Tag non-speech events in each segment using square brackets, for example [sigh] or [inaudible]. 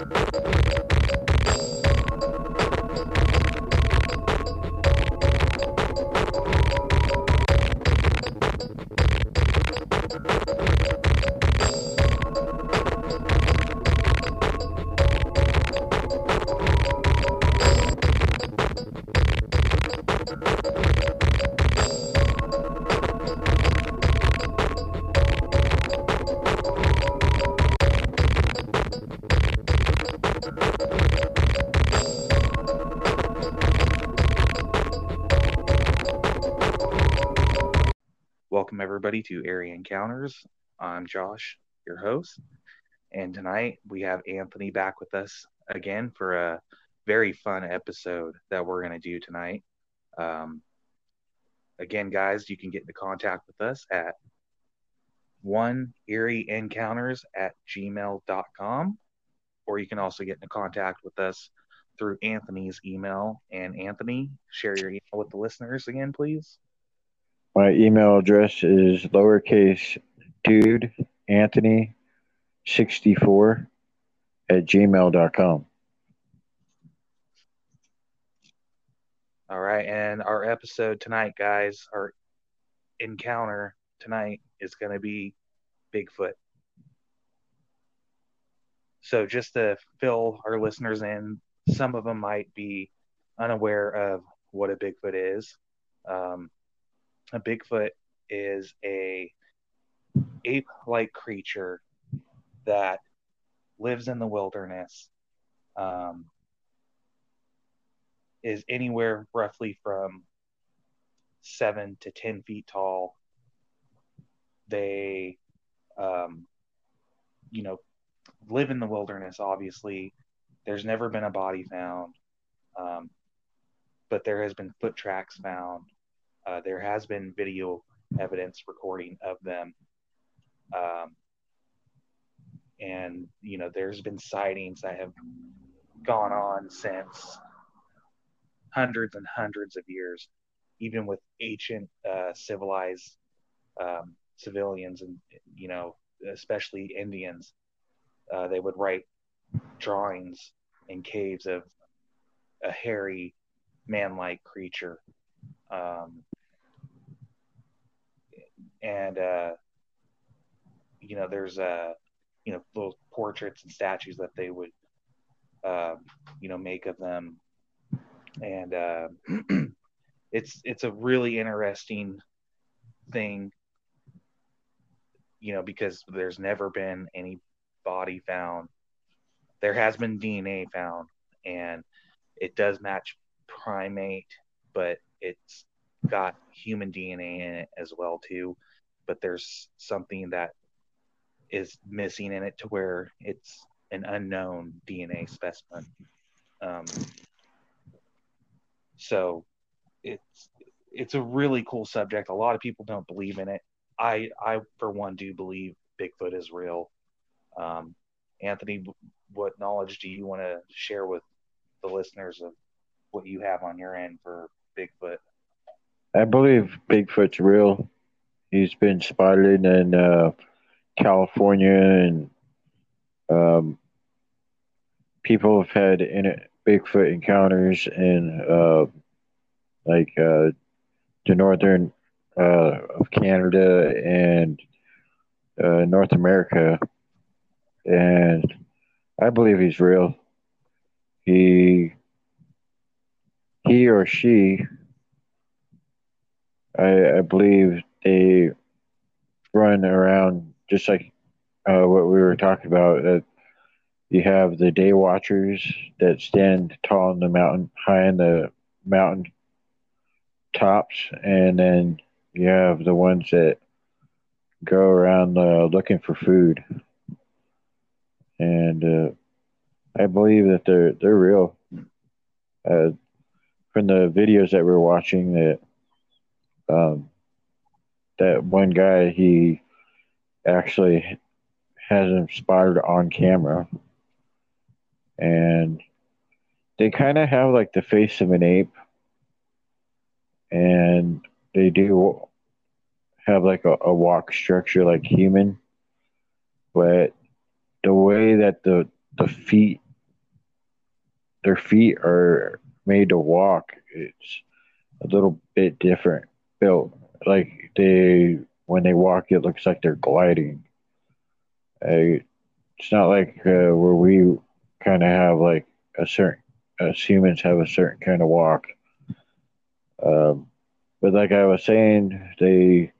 Welcome, everybody, to Eerie Encounters. I'm Josh, your host. And tonight we have Anthony back with us again for a very fun episode that we're going to do tonight. Um, again, guys, you can get into contact with us at one Eerie Encounters at gmail.com, or you can also get into contact with us through Anthony's email. And Anthony, share your email with the listeners again, please. My email address is lowercase dude Anthony 64 at gmail.com. All right. And our episode tonight, guys, our encounter tonight is going to be Bigfoot. So, just to fill our listeners in, some of them might be unaware of what a Bigfoot is. Um, a Bigfoot is a ape-like creature that lives in the wilderness. Um, is anywhere roughly from seven to ten feet tall. They, um, you know, live in the wilderness. Obviously, there's never been a body found, um, but there has been foot tracks found uh, there has been video evidence recording of them. Um, and, you know, there's been sightings that have gone on since hundreds and hundreds of years, even with ancient uh, civilized um, civilians and, you know, especially Indians. Uh, they would write drawings in caves of a hairy man like creature. Um, and uh, you know there's uh, you know little portraits and statues that they would uh, you know make of them, and uh, [clears throat] it's it's a really interesting thing, you know, because there's never been any body found. There has been DNA found, and it does match primate, but it's got human DNA in it as well too but there's something that is missing in it to where it's an unknown DNA specimen. Um, so it's it's a really cool subject. A lot of people don't believe in it. I I for one do believe Bigfoot is real. Um, Anthony, what knowledge do you want to share with the listeners of what you have on your end for Bigfoot? I believe Bigfoot's real. He's been spotted in uh, California, and um, people have had in Bigfoot encounters in uh, like uh, the northern uh, of Canada and uh, North America, and I believe he's real. He he or she, I, I believe they run around just like uh, what we were talking about. You have the day watchers that stand tall in the mountain, high in the mountain tops, and then you have the ones that go around uh, looking for food. And uh, I believe that they're they're real. Uh, from the videos that we're watching, that um, that one guy he actually has him spotted on camera and they kind of have like the face of an ape and they do have like a, a walk structure like human but the way that the the feet their feet are made to walk. It's a little bit different built. Like they when they walk, it looks like they're gliding. Uh, it's not like uh, where we kind of have like a certain as humans have a certain kind of walk. Um, but like I was saying, they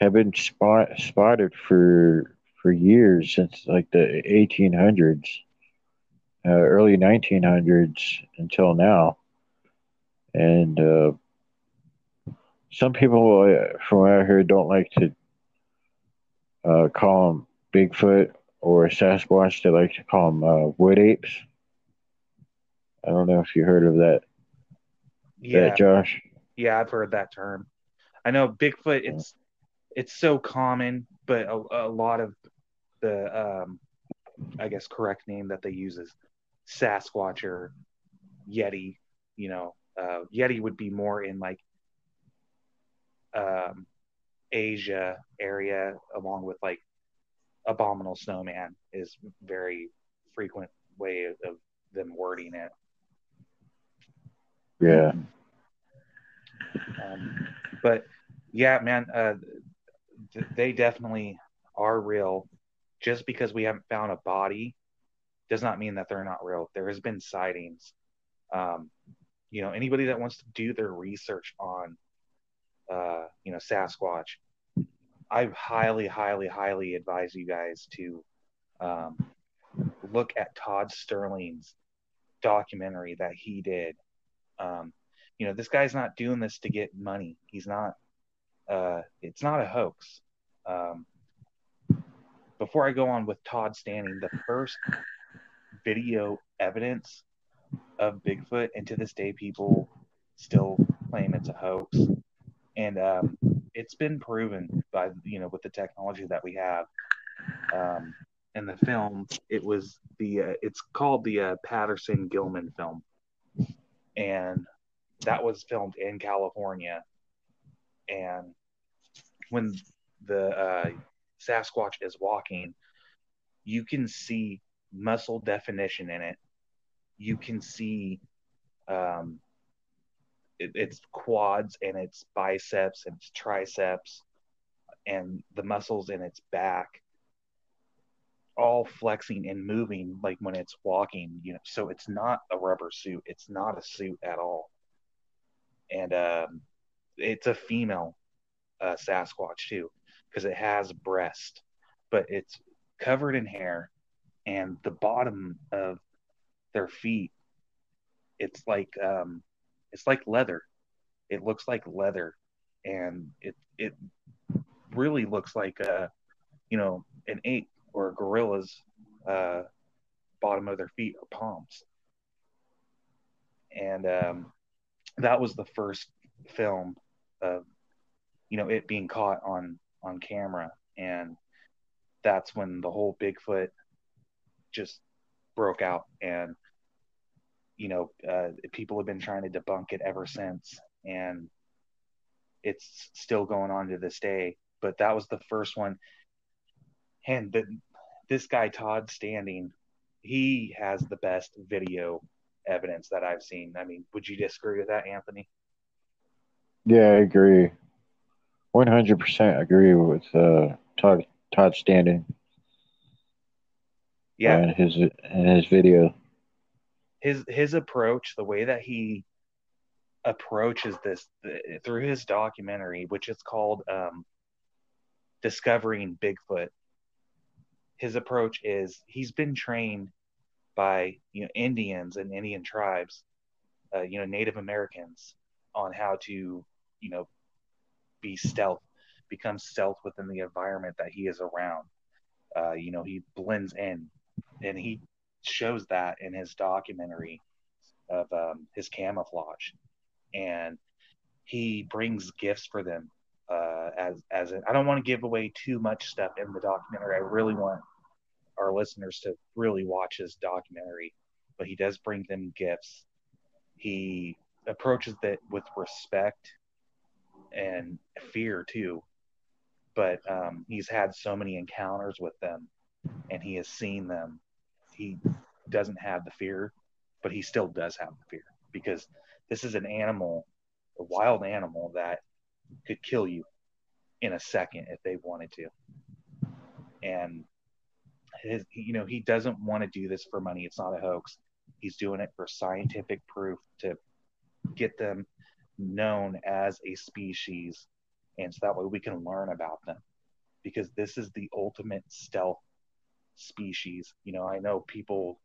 have been spot, spotted for for years since like the 1800s, uh, early 1900s until now, and uh, some people, uh, from out here don't like to uh, call them Bigfoot or Sasquatch. They like to call them uh, wood apes. I don't know if you heard of that. Yeah, that Josh. Yeah, I've heard that term. I know Bigfoot. It's it's so common, but a, a lot of the um, I guess correct name that they use is Sasquatch or Yeti. You know, uh, Yeti would be more in like um, Asia area, along with like abominable snowman is very frequent way of them wording it. Yeah. Um, but yeah, man, uh, th- they definitely are real. Just because we haven't found a body does not mean that they're not real. There has been sightings. Um, you know, anybody that wants to do their research on, uh, you know, Sasquatch, I highly, highly, highly advise you guys to um, look at Todd Standing's documentary that he did. Um, you know, this guy's not doing this to get money. He's not. Uh, it's not a hoax. Um, before I go on with Todd Standing, the first video evidence of Bigfoot, and to this day, people still claim it's a hoax. And um, it's been proven by you know with the technology that we have. Um, in the film, it was the uh, it's called the uh, Patterson Gimlin film, and that was filmed in California. And when the uh, Sasquatch is walking, you can see muscle definition in it. You can see um, it, it's quads and its biceps and its triceps and the muscles in its back all flexing and moving like when it's walking you know so it's not a rubber suit it's not a suit at all. And um, it's a female uh, sasquatch too because it has breast but it's covered in hair and the bottom of their feet it's like um, it's like leather. It looks like leather, and it it really looks like a you know an ape or a gorilla's uh, bottom of their feet or palms. And um, that was the first film of you know it being caught on on camera, and that's when the whole Bigfoot just broke out and you know, uh, people have been trying to debunk it ever since, and it's still going on to this day. But that was the first one. And the, this guy Todd Standing, he has the best video evidence that I've seen. I mean, would you disagree with that, Anthony? Yeah, I agree. One hundred percent agree with uh, Todd Todd Standing. Yeah, and his and his video his his approach, the way that he approaches this through his documentary, which is called um, "Discovering Bigfoot." His approach is he's been trained by you know Indians and Indian tribes, uh, you know Native Americans, on how to you know be stealth, become stealth within the environment that he is around. Uh, you know he blends in, and he shows that in his documentary of um, his camouflage, and he brings gifts for them. Uh, as as I don't want to give away too much stuff in the documentary. I really want our listeners to really watch his documentary, but he does bring them gifts. He approaches that with respect and fear too, but um, he's had so many encounters with them, and he has seen them he doesn't have the fear but he still does have the fear because this is an animal, a wild animal that could kill you in a second if they wanted to. And his, you know, he doesn't want to do this for money. It's not a hoax. He's doing it for scientific proof to get them known as a species, and so that way we can learn about them. Because this is the ultimate stealth species. You know, I know people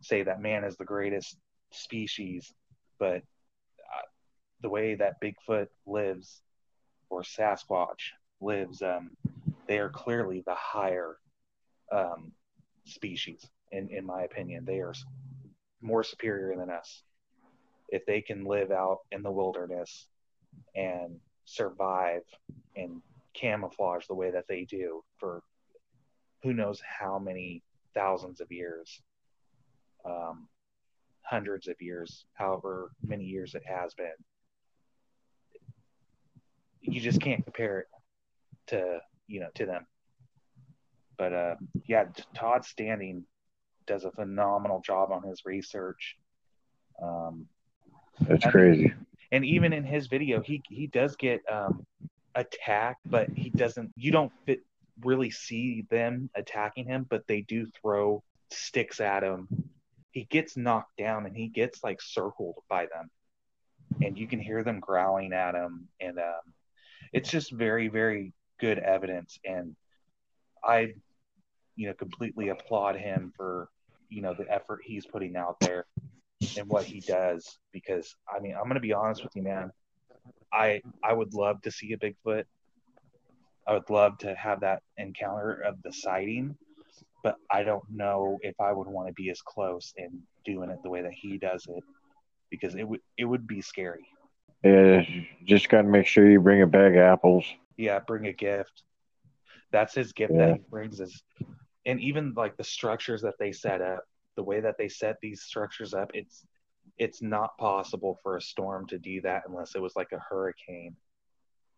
say that man is the greatest species, but uh, the way that Bigfoot lives or Sasquatch lives, um, they are clearly the higher um, species, in, in my opinion. They are more superior than us. If they can live out in the wilderness and survive and camouflage the way that they do for who knows how many thousands of years, um, hundreds of years, however many years it has been. You just can't compare it to you know to them. But uh, yeah, Todd Standing does a phenomenal job on his research. Um, That's crazy. And even in his video, he he does get um, attacked, but he doesn't. You don't fit, really see them attacking him, but they do throw sticks at him. He gets knocked down and he gets like circled by them, and you can hear them growling at him, and um, it's just very very good evidence. And I, you know, completely applaud him for you know the effort he's putting out there and what he does because I mean I'm gonna be honest with you, man. I I would love to see a Bigfoot. I would love to have that encounter of the sighting, but I don't know if I would want to be as close and doing it the way that he does it because it would it would be scary. Yeah, just got to make sure you bring a bag of apples. Yeah, bring a gift. That's his gift Yeah. that he brings is, and even like the structures that they set up, the way that they set these structures up, it's it's not possible for a storm to do that unless it was like a hurricane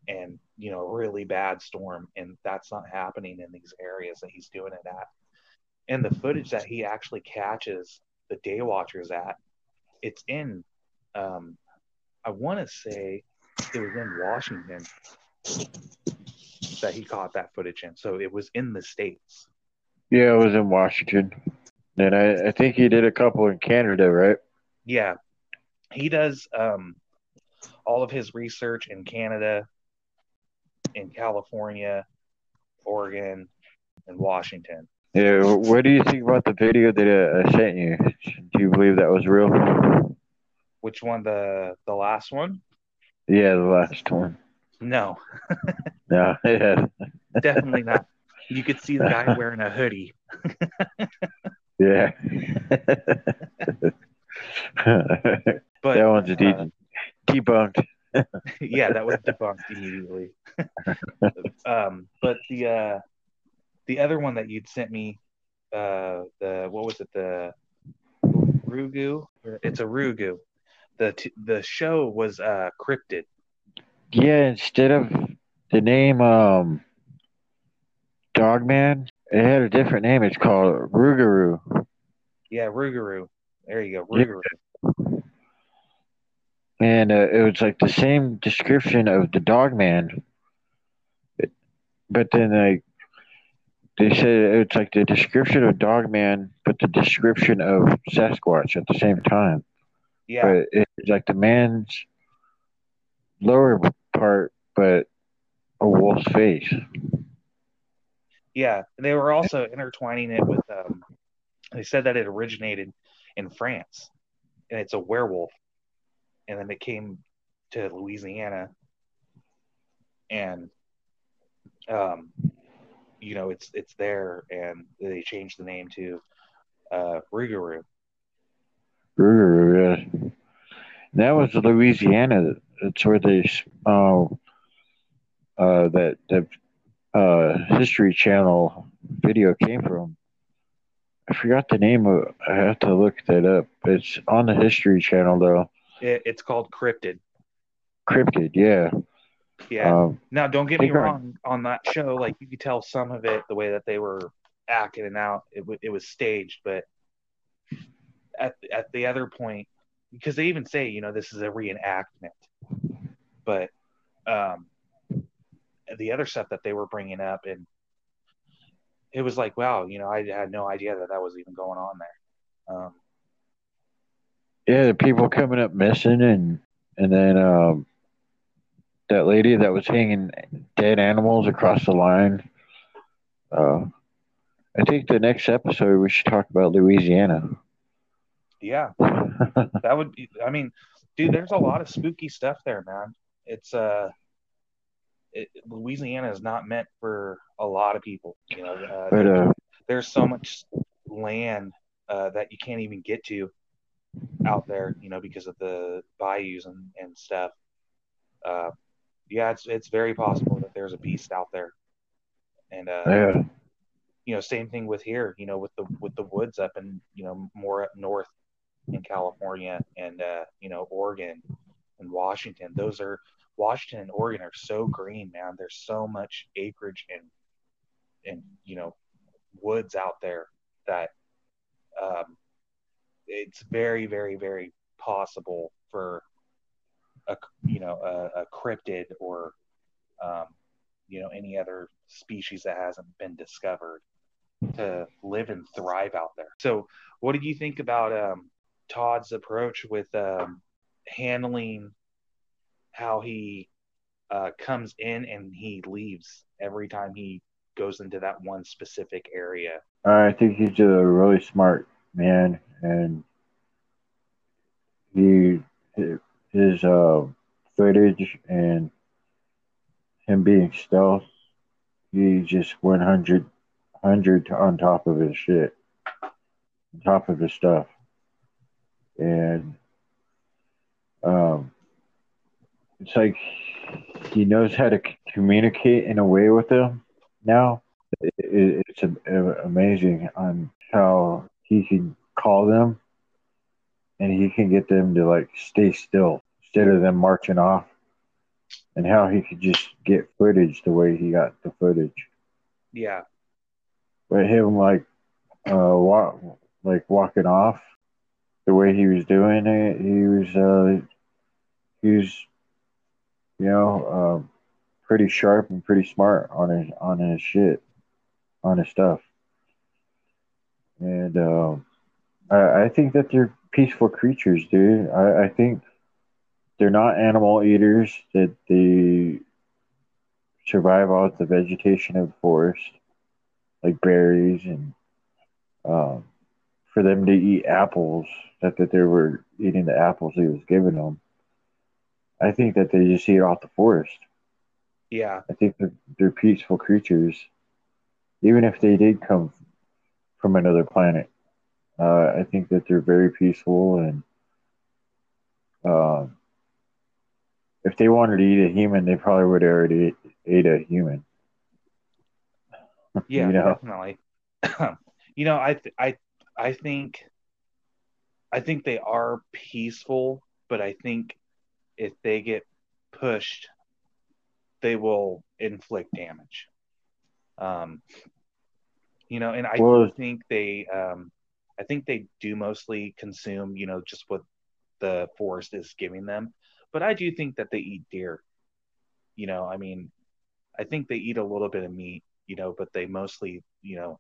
and you know a really bad storm and that's not happening in these areas that he's doing it at. And the footage that he actually catches the day watchers at it's in um i want to say it was in washington that he caught that footage in. So it was in the states. Yeah, it was in Washington. And I, I think he did a couple in Canada, right? yeah. He does um all of his research in canada in california oregon and washington Yeah, what do you think about the video that uh, I sent you? Do you believe that was real? which one the the last one Yeah, the last one. no [laughs] No, yeah, definitely not you could see the guy [laughs] wearing a hoodie [laughs] yeah. but that one's a uh, de- debunked. [laughs] yeah, that was debunked immediately. [laughs] um, but the uh, the other one that you'd sent me, uh, the what was it? The Rugu. It's a Rugu. The t- the show was uh, cryptid. Yeah, instead of the name um Dogman, it had a different name. It's called Rougarou. Yeah, Rougarou. There you go, Yeah. And uh, it was like the same description of the dog man But then like they said it's like the description of dog man but the description of Sasquatch at the same time. Yeah, But it's like the man's lower part, but a wolf's face. yeah. They were also intertwining it with. Um, they said that it originated in France, and it's a werewolf, and then it came to Louisiana, and um, you know it's it's there, and they changed the name to uh, Rougarou. Rougarou, yeah. That was Louisiana. That's where they, uh, uh, that that uh, History Channel video came from. I forgot the name of. I have to look that up. It's on the History Channel though. It, it's called cryptid. Cryptid, yeah. Yeah. Um, now, don't get me wrong. On that show, like you could tell some of it the way that they were acting it out. It, w- it was staged, but at at the other point, because they even say, you know, this is a reenactment, but um, the other stuff that they were bringing up, and it was like, wow, you know, I had no idea that that was even going on there. Um, yeah, the people coming up missing, and and then um, that lady that was hanging dead animals across the line. Uh, I think the next episode we should talk about Louisiana. Yeah, [laughs] that would be. I mean, dude, there's a lot of spooky stuff there, man. It's uh, it, Louisiana is not meant for a lot of people. You know, uh, but uh, there's so much land uh, that you can't even get to out there. You know, because of the bayous and and stuff. Uh, yeah, it's it's very possible that there's a beast out there, and uh, yeah you know, same thing with here, you know, with the with the woods up and you know more up north in California and uh, you know Oregon and Washington. Those are Washington and Oregon are so green, man. There's so much acreage and and you know woods out there that um, it's very very very possible for a you know a, a cryptid or um, you know any other species that hasn't been discovered to live and thrive out there. So, what did you think about um, Todd's approach with um, handling how he uh, comes in and he leaves every time he goes into that one specific area? I think he's a really smart man, and he his uh, footage and him being stealth, he just 100 hundred on top of his shit, on top of his stuff, and um, it's like he knows how to c- communicate in a way with them now. It, it, it's a, amazing on how he can call them, and he can get them to like stay still instead of them marching off, and how he could just get footage the way he got the footage. Yeah, but him like uh walk like walking off the way he was doing it he was uh he was you know uh, pretty sharp and pretty smart on his on his shit on his stuff and uh, I, I think that they're peaceful creatures dude I, I think they're not animal eaters that they survive off the vegetation of the forest like berries and um, for them to eat apples, that, that they were eating the apples he was giving them. I think that they just eat off the forest. Yeah. I think that they're peaceful creatures, even if they did come from another planet. Uh, I think that they're very peaceful, and uh, if they wanted to eat a human, they probably would already ate a human. [laughs] Yeah, you know? definitely. [clears throat] you know, I th- I I think I think they are peaceful, but I think if they get pushed, they will inflict damage. Um, you know, and I well, think they, um, I think they do mostly consume, you know, just what the forest is giving them. But I do think that they eat deer. You know, I mean, I think they eat a little bit of meat you know, but they mostly, you know,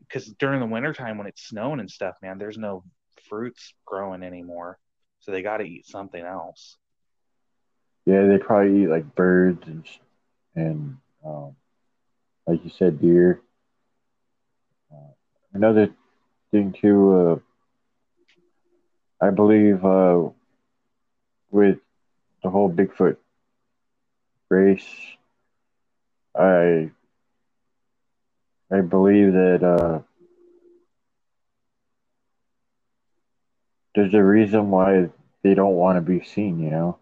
because during the wintertime when it's snowing and stuff, man, there's no fruits growing anymore. So they got to eat something else. Yeah, they probably eat like birds and, and um, like you said, deer. Uh, another thing too, uh, I believe uh, with the whole Bigfoot race I I believe that uh, there's a reason why they don't want to be seen, you know.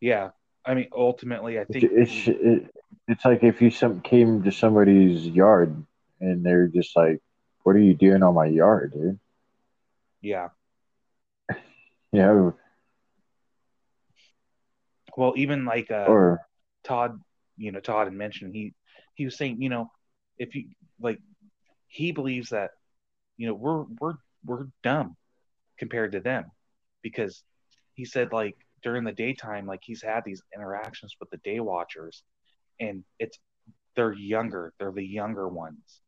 Yeah, I mean, ultimately, I think it's it, it's like if you some came to somebody's yard and they're just like, "What are you doing on my yard, dude?" Yeah. [laughs] you know, well, even like uh, or Todd, you know, Todd had mentioned he he was saying, you know, if you like he believes that you know we're we're we're dumb compared to them because he said like during the daytime like he's had these interactions with the day watchers and it's they're younger they're the younger ones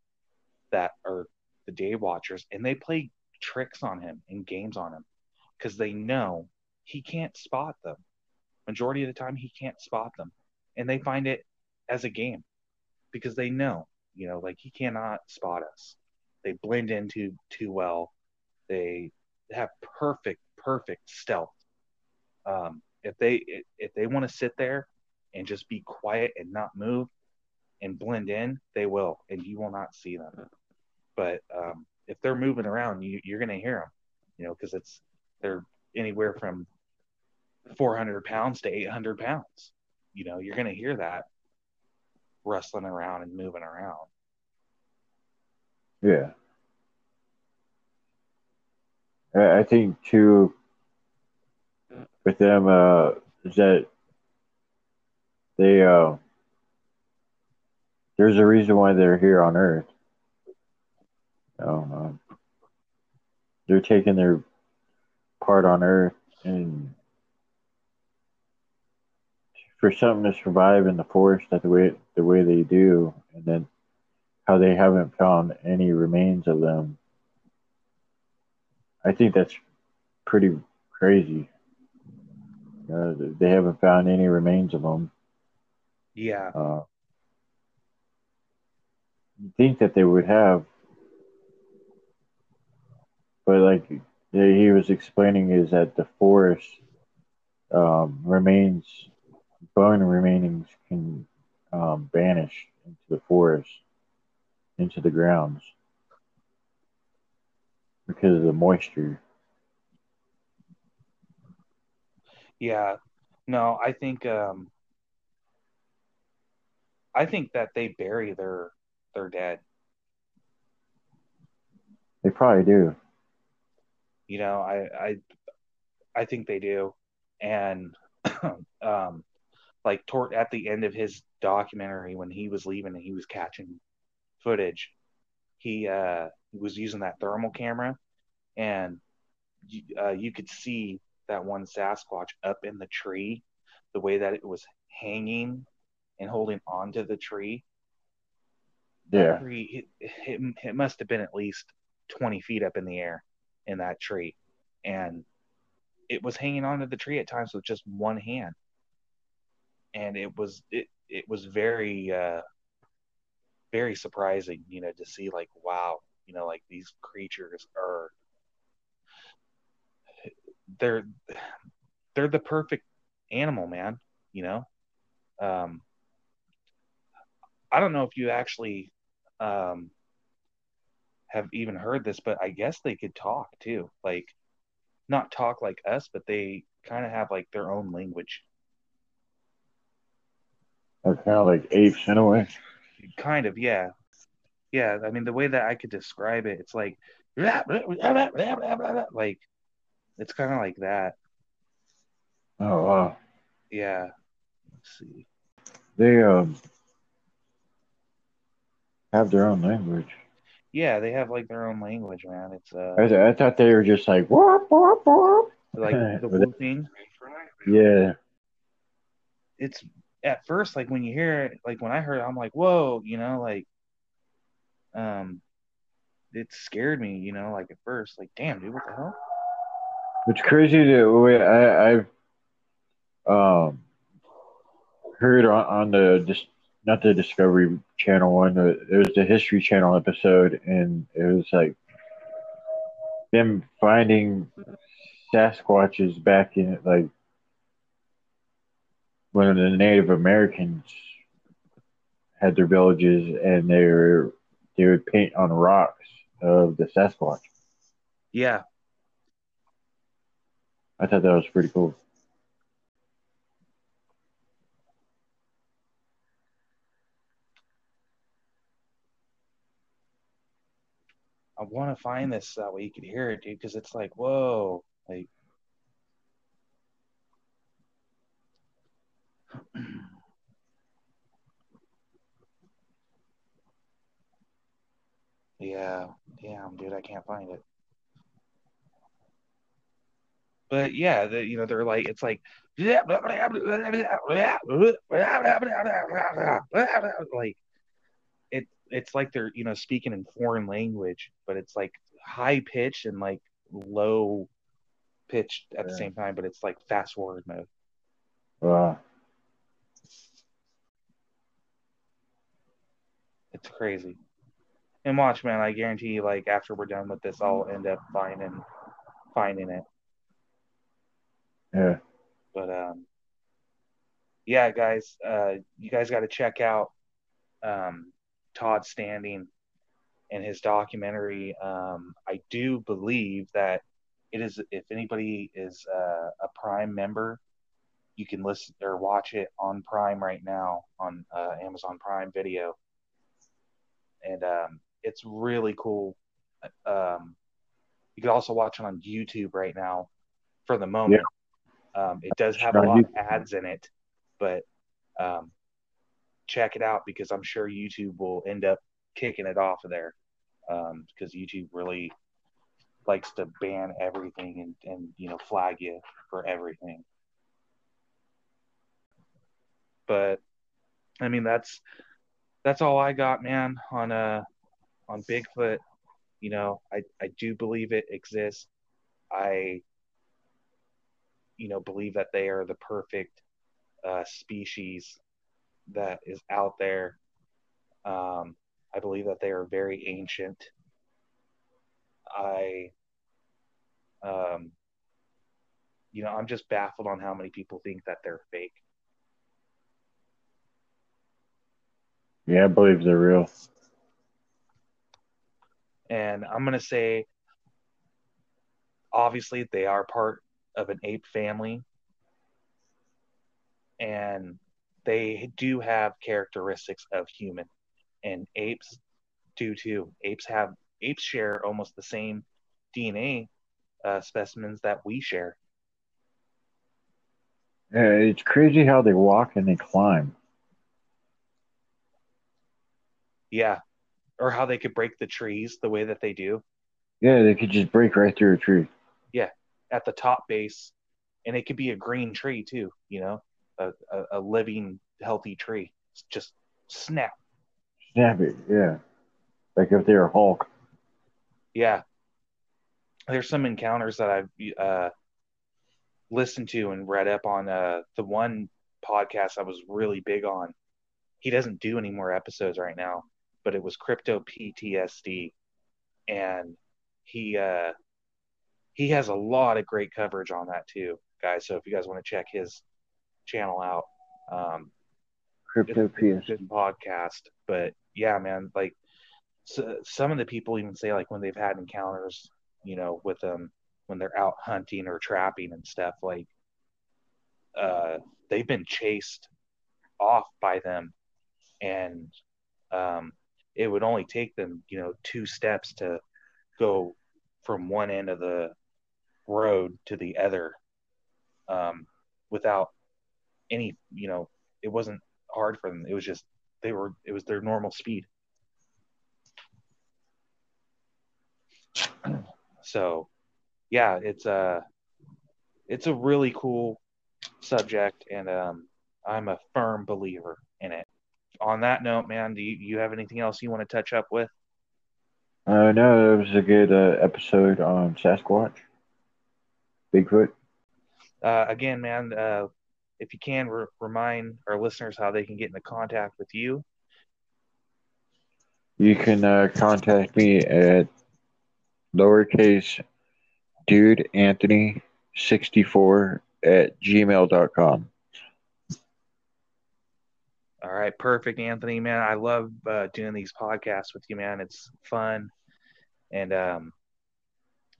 that are the day watchers and they play tricks on him and games on him because they know he can't spot them. Majority of the time he can't spot them and they find it as a game because they know you know like he cannot spot us. They blend in too too well. They have perfect perfect stealth. Um, if they if they want to sit there and just be quiet and not move and blend in they will and you will not see them. But um, if they're moving around you, you're going to hear them you know because it's they're anywhere from 400 pounds to 800 pounds. You know you're going to hear that rustling around and moving around. Yeah. I think too with them uh is that they uh there's a reason why they're here on Earth. You know, um, they're taking their part on Earth and for something to survive in the forest that the way the way they do and then how they haven't found any remains of them. I think that's pretty crazy. Uh, they haven't found any remains of them. Yeah Uh, you think that they would have, but like he was explaining, is that the forest um, remains, bone remainings can um, vanish into the forest, into the grounds because of the moisture. Yeah. No, I think um I think that they bury their their dead. They probably do. You know, I I I think they do. And [clears throat] um like toward at the end of his documentary when he was leaving and he was catching footage, he uh was using that thermal camera and you, uh, you could see that one Sasquatch up in the tree, the way that it was hanging and holding onto the tree. Yeah. tree it, it, it must have been at least 20 feet up in the air in that tree and it was hanging onto the tree at times with just one hand and it was it, it was very uh very surprising you know to see like wow you know like these creatures are they're they're the perfect animal man you know um i don't know if you actually um have even heard this but i guess they could talk too. Like not talk like us but they kind of have like their own language. They're kind of like apes in a way. kind of yeah. Yeah i mean the way that i could describe it it's like [laughs] like it's kind of like that. Oh wow. yeah. Let's see. They um have their own language. yeah they have like their own language man it's uh I, I thought they were just like whoop, whoop, whoop. like [laughs] the But- whooping Yeah. it's at first like when you hear it like when i heard it i'm like whoa you know like um it scared me you know like at first like damn dude what the hell It's crazy to wait, I I've um heard on, on the dis, not the Discovery Channel one. It was the History Channel episode, and it was like them finding Sasquatches back in like when the Native Americans had their villages, and they were they would paint on rocks of the Sasquatch. yeah I thought that was pretty cool. Want to find this that way you could hear it dude because it's like whoa like [clears throat] Yeah, damn, dude, I can't find it. But yeah, the, you know, they're like, it's like, [laughs] like it's like they're, you know, speaking in foreign language, but it's like high pitched and like low pitched at the same time, but it's like fast forward mode. Wow. It's crazy. And watch, man, I guarantee you, like after we're done with this, I'll end up finding finding it. Yeah. But um, yeah, guys, uh, you guys got to check out um, Todd Standing and his documentary. Um, I do believe that it is. If anybody is uh, a Prime member, you can listen or watch it on Prime right now on uh, Amazon Prime Video, and um, it's really cool. Um, you can also watch it on YouTube right now for the moment. Um, it does have a lot of ads in it, but um, check it out because I'm sure YouTube will end up kicking it off of there um, because YouTube really likes to ban everything and, and you know flag you for everything. But I mean that's that's all I got, man, on uh on Bigfoot. You know, I, I do believe it exists. I you know believe that they are the perfect uh, species that is out there. Um, I believe that they are very ancient. I, um, you know, I'm just baffled on how many people think that they're fake. Yeah, I believe they're real. And I'm going to say, obviously, they are part of an ape family. And they do have characteristics of human. And apes do too. Apes have, apes share almost the same DNA uh, specimens that we share. Yeah, it's crazy how they walk and they climb. Yeah. Or how they could break the trees the way that they do Yeah, they could just break right through a tree. Yeah, at the top base. And it could be a green tree too, you know, a, a, a living, healthy tree. It's just snap. Snap it, yeah. Like if they were Hulk. Yeah. There's some encounters that I've uh, listened to and read up on. Uh, the one podcast I was really big on. He doesn't do any more episodes right now, but it was Crypto PTSD, and he uh, he has a lot of great coverage on that too, guys. So if you guys want to check his channel out, um, Crypto podcast. But yeah, man, like so, some of the people even say like when they've had encounters, you know, with them when they're out hunting or trapping and stuff, like uh, they've been chased off by them, and um, it would only take them, you know, two steps to go from one end of the road to the other um, without any, you know, it wasn't hard for them. It was just they were it was their normal speed. [clears throat] So, yeah, it's a it's a really cool subject, and um, I'm a firm believer in it. On that note, man, do you, you have anything else you want to touch up with? Uh, no, it was a good uh, episode on Sasquatch. Bigfoot. Uh, again, man, uh, if you can re- remind our listeners how they can get into contact with you. You can uh, contact me at lowercase dude Anthony 64 at gmail.com. All right, perfect, Anthony. Man, I love uh, doing these podcasts with you, man. It's fun, and um,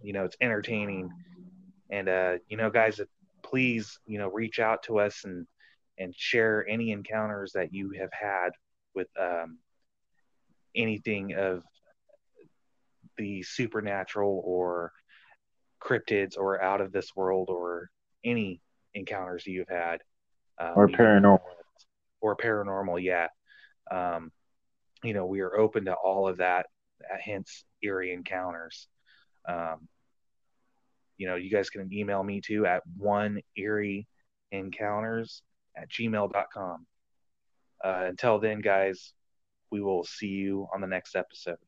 you know, it's entertaining. And uh, you know, guys, please, you know, reach out to us and and share any encounters that you have had with um, anything of the supernatural or cryptids or out of this world or any encounters you've had um, Or paranormal. or paranormal yeah um, you know we are open to all of that hence eerie encounters. Um, you know, you guys can email me too at one eerie encounters at gmail.com. Uh, until then, guys, we will see you on the next episode.